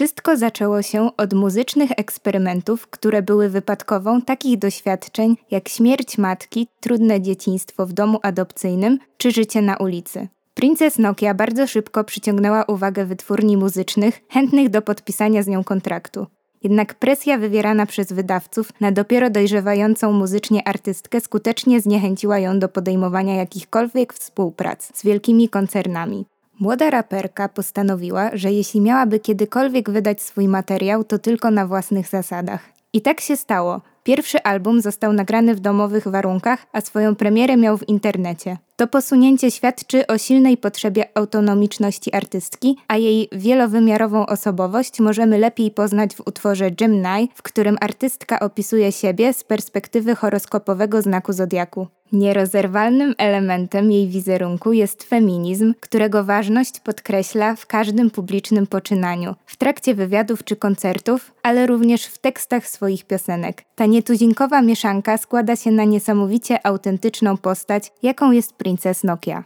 Wszystko zaczęło się od muzycznych eksperymentów, które były wypadkową takich doświadczeń jak śmierć matki, trudne dzieciństwo w domu adopcyjnym czy życie na ulicy. Princess Nokia bardzo szybko przyciągnęła uwagę wytwórni muzycznych, chętnych do podpisania z nią kontraktu. Jednak presja wywierana przez wydawców na dopiero dojrzewającą muzycznie artystkę skutecznie zniechęciła ją do podejmowania jakichkolwiek współprac z wielkimi koncernami. Młoda raperka postanowiła, że jeśli miałaby kiedykolwiek wydać swój materiał, to tylko na własnych zasadach. I tak się stało. Pierwszy album został nagrany w domowych warunkach, a swoją premierę miał w internecie. To posunięcie świadczy o silnej potrzebie autonomiczności artystki, a jej wielowymiarową osobowość możemy lepiej poznać w utworze Gemini, w którym artystka opisuje siebie z perspektywy horoskopowego znaku zodiaku. Nierozerwalnym elementem jej wizerunku jest feminizm, którego ważność podkreśla w każdym publicznym poczynaniu, w trakcie wywiadów czy koncertów, ale również w tekstach swoich piosenek. Ta nietuzinkowa mieszanka składa się na niesamowicie autentyczną postać, jaką jest Princess Nokia.